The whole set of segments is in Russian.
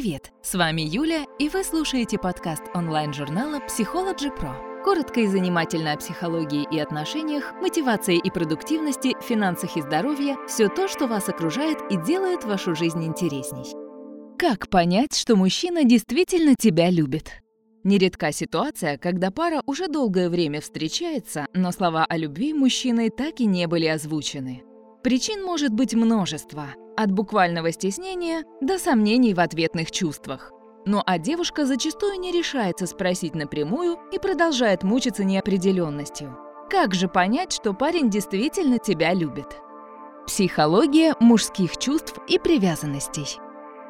Привет! С вами Юля, и вы слушаете подкаст онлайн-журнала Psychology Pro. Коротко и занимательно о психологии и отношениях, мотивации и продуктивности, финансах и здоровье – все то, что вас окружает и делает вашу жизнь интересней. Как понять, что мужчина действительно тебя любит? Нередка ситуация, когда пара уже долгое время встречается, но слова о любви мужчиной так и не были озвучены. Причин может быть множество – от буквального стеснения до сомнений в ответных чувствах. Ну а девушка зачастую не решается спросить напрямую и продолжает мучиться неопределенностью. Как же понять, что парень действительно тебя любит? Психология мужских чувств и привязанностей.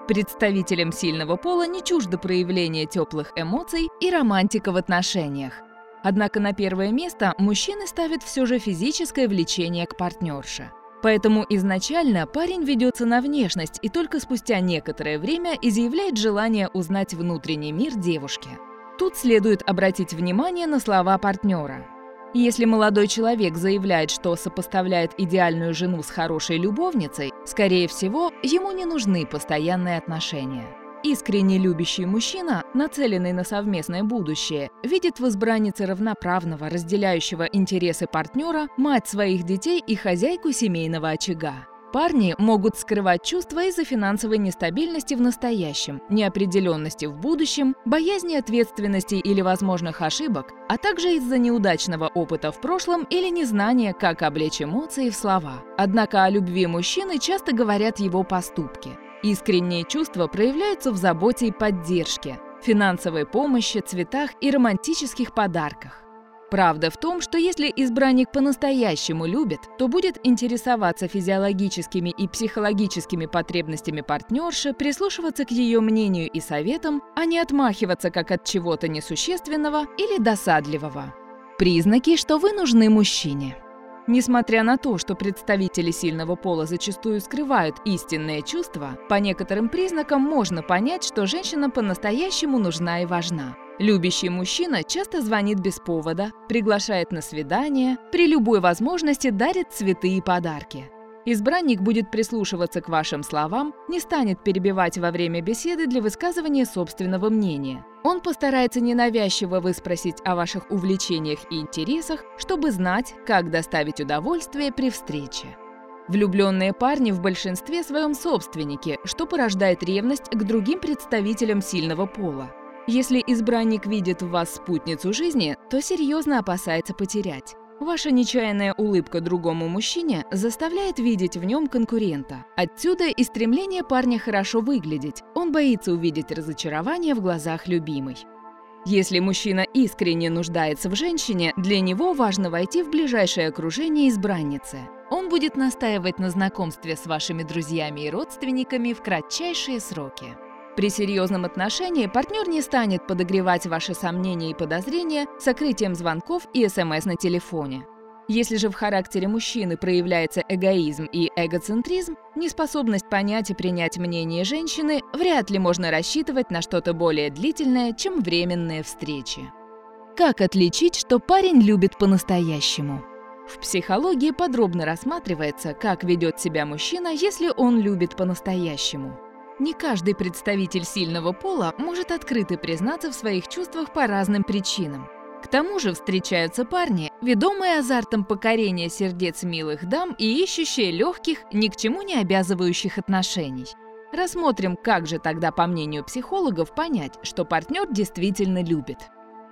Представителям сильного пола не чуждо проявление теплых эмоций и романтика в отношениях. Однако на первое место мужчины ставят все же физическое влечение к партнерше. Поэтому изначально парень ведется на внешность и только спустя некоторое время изъявляет желание узнать внутренний мир девушки. Тут следует обратить внимание на слова партнера. Если молодой человек заявляет, что сопоставляет идеальную жену с хорошей любовницей, скорее всего, ему не нужны постоянные отношения. Искренне любящий мужчина, нацеленный на совместное будущее, видит в избраннице равноправного, разделяющего интересы партнера, мать своих детей и хозяйку семейного очага. Парни могут скрывать чувства из-за финансовой нестабильности в настоящем, неопределенности в будущем, боязни ответственности или возможных ошибок, а также из-за неудачного опыта в прошлом или незнания, как облечь эмоции в слова. Однако о любви мужчины часто говорят его поступки. Искренние чувства проявляются в заботе и поддержке, финансовой помощи, цветах и романтических подарках. Правда в том, что если избранник по-настоящему любит, то будет интересоваться физиологическими и психологическими потребностями партнерши, прислушиваться к ее мнению и советам, а не отмахиваться как от чего-то несущественного или досадливого. Признаки, что вы нужны мужчине. Несмотря на то, что представители сильного пола зачастую скрывают истинные чувства, по некоторым признакам можно понять, что женщина по-настоящему нужна и важна. Любящий мужчина часто звонит без повода, приглашает на свидание, при любой возможности дарит цветы и подарки. Избранник будет прислушиваться к вашим словам, не станет перебивать во время беседы для высказывания собственного мнения. Он постарается ненавязчиво выспросить о ваших увлечениях и интересах, чтобы знать, как доставить удовольствие при встрече. Влюбленные парни в большинстве своем собственники, что порождает ревность к другим представителям сильного пола. Если избранник видит в вас спутницу жизни, то серьезно опасается потерять. Ваша нечаянная улыбка другому мужчине заставляет видеть в нем конкурента. Отсюда и стремление парня хорошо выглядеть. Он боится увидеть разочарование в глазах любимой. Если мужчина искренне нуждается в женщине, для него важно войти в ближайшее окружение избранницы. Он будет настаивать на знакомстве с вашими друзьями и родственниками в кратчайшие сроки. При серьезном отношении партнер не станет подогревать ваши сомнения и подозрения сокрытием звонков и СМС на телефоне. Если же в характере мужчины проявляется эгоизм и эгоцентризм, неспособность понять и принять мнение женщины, вряд ли можно рассчитывать на что-то более длительное, чем временные встречи. Как отличить, что парень любит по-настоящему? В психологии подробно рассматривается, как ведет себя мужчина, если он любит по-настоящему. Не каждый представитель сильного пола может открыто признаться в своих чувствах по разным причинам. К тому же встречаются парни, ведомые азартом покорения сердец милых дам и ищущие легких, ни к чему не обязывающих отношений. Рассмотрим, как же тогда, по мнению психологов, понять, что партнер действительно любит.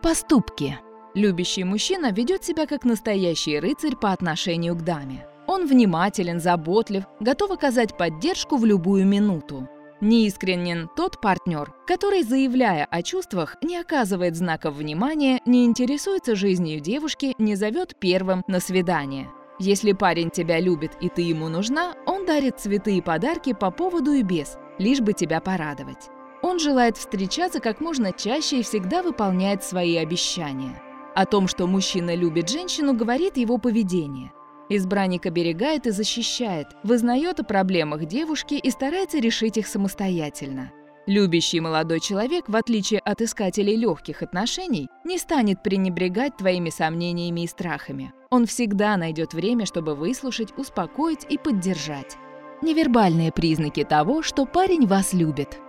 Поступки. Любящий мужчина ведет себя как настоящий рыцарь по отношению к даме. Он внимателен, заботлив, готов оказать поддержку в любую минуту. Неискренен тот партнер, который, заявляя о чувствах, не оказывает знаков внимания, не интересуется жизнью девушки, не зовет первым на свидание. Если парень тебя любит и ты ему нужна, он дарит цветы и подарки по поводу и без, лишь бы тебя порадовать. Он желает встречаться как можно чаще и всегда выполняет свои обещания. О том, что мужчина любит женщину, говорит его поведение. Избранник оберегает и защищает, вызнает о проблемах девушки и старается решить их самостоятельно. Любящий молодой человек, в отличие от искателей легких отношений, не станет пренебрегать твоими сомнениями и страхами. Он всегда найдет время, чтобы выслушать, успокоить и поддержать. Невербальные признаки того, что парень вас любит.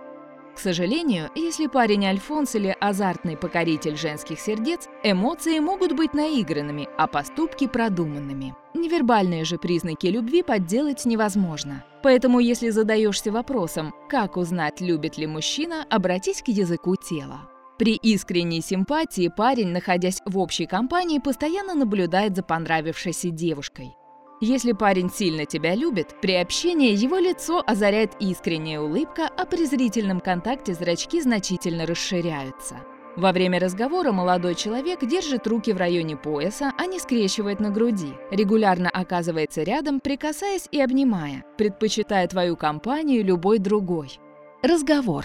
К сожалению, если парень альфонс или азартный покоритель женских сердец, эмоции могут быть наигранными, а поступки продуманными. Невербальные же признаки любви подделать невозможно. Поэтому, если задаешься вопросом, как узнать, любит ли мужчина, обратись к языку тела. При искренней симпатии парень, находясь в общей компании, постоянно наблюдает за понравившейся девушкой. Если парень сильно тебя любит, при общении его лицо озаряет искренняя улыбка, а при зрительном контакте зрачки значительно расширяются. Во время разговора молодой человек держит руки в районе пояса, а не скрещивает на груди. Регулярно оказывается рядом, прикасаясь и обнимая, предпочитая твою компанию любой другой. Разговор.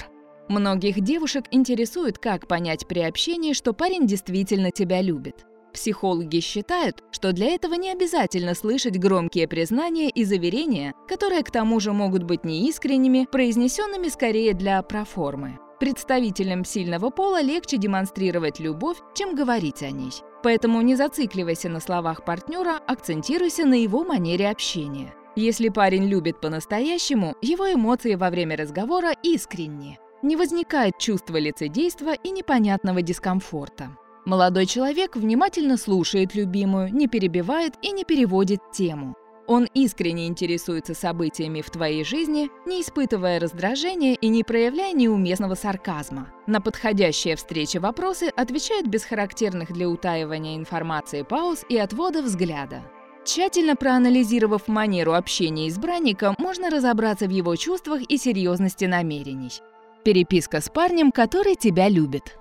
Многих девушек интересует, как понять при общении, что парень действительно тебя любит. Психологи считают, что для этого не обязательно слышать громкие признания и заверения, которые к тому же могут быть неискренними, произнесенными скорее для проформы. Представителям сильного пола легче демонстрировать любовь, чем говорить о ней. Поэтому не зацикливайся на словах партнера, акцентируйся на его манере общения. Если парень любит по-настоящему, его эмоции во время разговора искренни. Не возникает чувства лицедейства и непонятного дискомфорта. Молодой человек внимательно слушает любимую, не перебивает и не переводит тему. Он искренне интересуется событиями в твоей жизни, не испытывая раздражения и не проявляя неуместного сарказма. На подходящие встречи вопросы отвечает без характерных для утаивания информации пауз и отвода взгляда. Тщательно проанализировав манеру общения избранника, можно разобраться в его чувствах и серьезности намерений. Переписка с парнем, который тебя любит.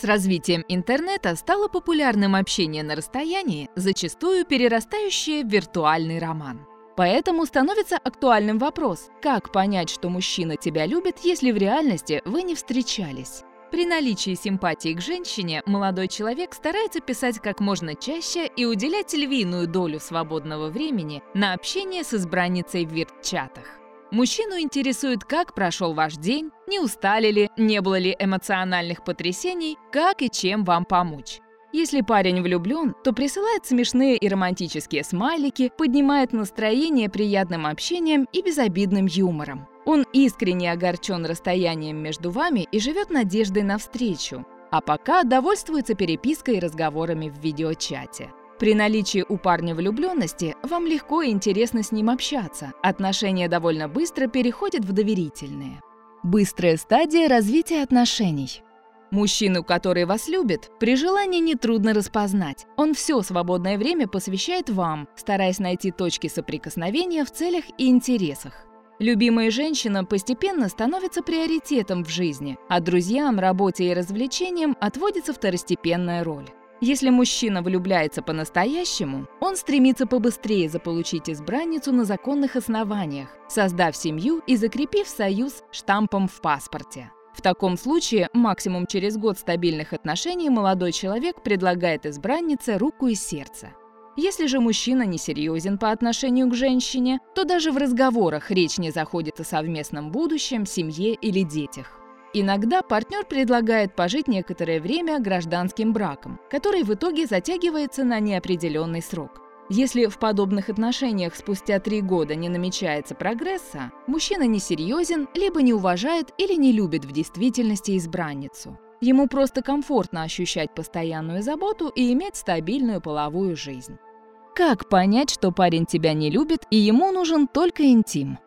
С развитием интернета стало популярным общение на расстоянии, зачастую перерастающее в виртуальный роман. Поэтому становится актуальным вопрос, как понять, что мужчина тебя любит, если в реальности вы не встречались. При наличии симпатии к женщине молодой человек старается писать как можно чаще и уделять львиную долю свободного времени на общение с избранницей в вирт-чатах. Мужчину интересует, как прошел ваш день, не устали ли, не было ли эмоциональных потрясений, как и чем вам помочь. Если парень влюблен, то присылает смешные и романтические смайлики, поднимает настроение приятным общением и безобидным юмором. Он искренне огорчен расстоянием между вами и живет надеждой на встречу, а пока довольствуется перепиской и разговорами в видеочате. При наличии у парня влюбленности вам легко и интересно с ним общаться. Отношения довольно быстро переходят в доверительные. Быстрая стадия развития отношений. Мужчину, который вас любит, при желании нетрудно распознать. Он все свободное время посвящает вам, стараясь найти точки соприкосновения в целях и интересах. Любимая женщина постепенно становится приоритетом в жизни, а друзьям, работе и развлечениям отводится второстепенная роль. Если мужчина влюбляется по-настоящему, он стремится побыстрее заполучить избранницу на законных основаниях, создав семью и закрепив союз штампом в паспорте. В таком случае, максимум через год стабильных отношений молодой человек предлагает избраннице руку и сердце. Если же мужчина несерьезен по отношению к женщине, то даже в разговорах речь не заходит о совместном будущем, семье или детях. Иногда партнер предлагает пожить некоторое время гражданским браком, который в итоге затягивается на неопределенный срок. Если в подобных отношениях спустя три года не намечается прогресса, мужчина несерьезен, либо не уважает или не любит в действительности избранницу. Ему просто комфортно ощущать постоянную заботу и иметь стабильную половую жизнь. Как понять, что парень тебя не любит и ему нужен только интим?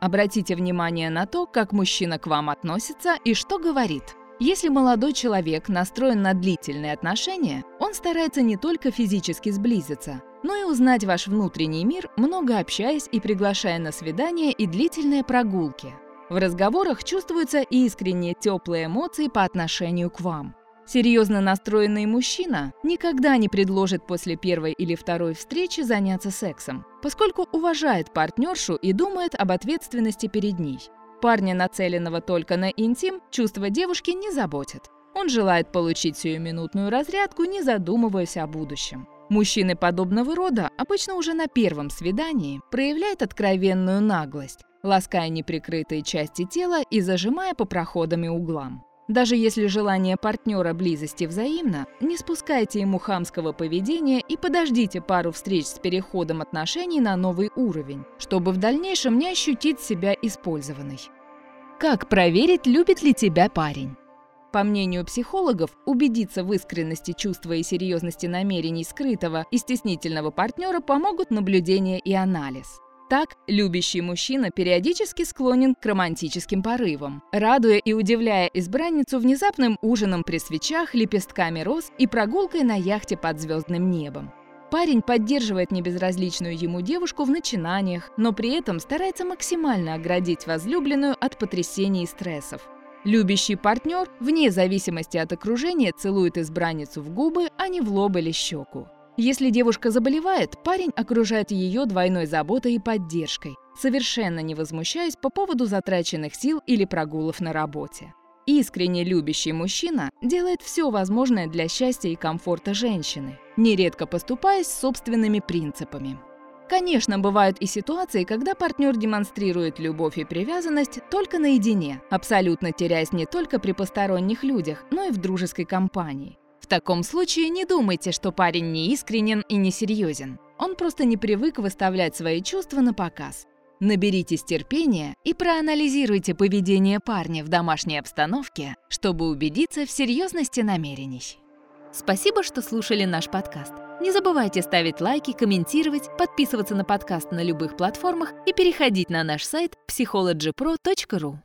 Обратите внимание на то, как мужчина к вам относится и что говорит. Если молодой человек настроен на длительные отношения, он старается не только физически сблизиться, но и узнать ваш внутренний мир, много общаясь и приглашая на свидания и длительные прогулки. В разговорах чувствуются искренние теплые эмоции по отношению к вам. Серьезно настроенный мужчина никогда не предложит после первой или второй встречи заняться сексом, поскольку уважает партнершу и думает об ответственности перед ней. Парня, нацеленного только на интим, чувства девушки не заботят. Он желает получить сиюминутную разрядку, не задумываясь о будущем. Мужчины подобного рода обычно уже на первом свидании проявляют откровенную наглость, лаская неприкрытые части тела и зажимая по проходам и углам. Даже если желание партнера близости взаимно, не спускайте ему хамского поведения и подождите пару встреч с переходом отношений на новый уровень, чтобы в дальнейшем не ощутить себя использованной. Как проверить, любит ли тебя парень? По мнению психологов, убедиться в искренности чувства и серьезности намерений скрытого и стеснительного партнера помогут наблюдение и анализ. Так, любящий мужчина периодически склонен к романтическим порывам, радуя и удивляя избранницу внезапным ужином при свечах, лепестками роз и прогулкой на яхте под звездным небом. Парень поддерживает небезразличную ему девушку в начинаниях, но при этом старается максимально оградить возлюбленную от потрясений и стрессов. Любящий партнер, вне зависимости от окружения, целует избранницу в губы, а не в лоб или щеку. Если девушка заболевает, парень окружает ее двойной заботой и поддержкой, совершенно не возмущаясь по поводу затраченных сил или прогулов на работе. Искренне любящий мужчина делает все возможное для счастья и комфорта женщины, нередко поступаясь собственными принципами. Конечно, бывают и ситуации, когда партнер демонстрирует любовь и привязанность только наедине, абсолютно теряясь не только при посторонних людях, но и в дружеской компании. В таком случае не думайте, что парень не искренен и несерьезен. Он просто не привык выставлять свои чувства на показ. Наберитесь терпения и проанализируйте поведение парня в домашней обстановке, чтобы убедиться в серьезности намерений. Спасибо, что слушали наш подкаст. Не забывайте ставить лайки, комментировать, подписываться на подкаст на любых платформах и переходить на наш сайт psychologypro.ru.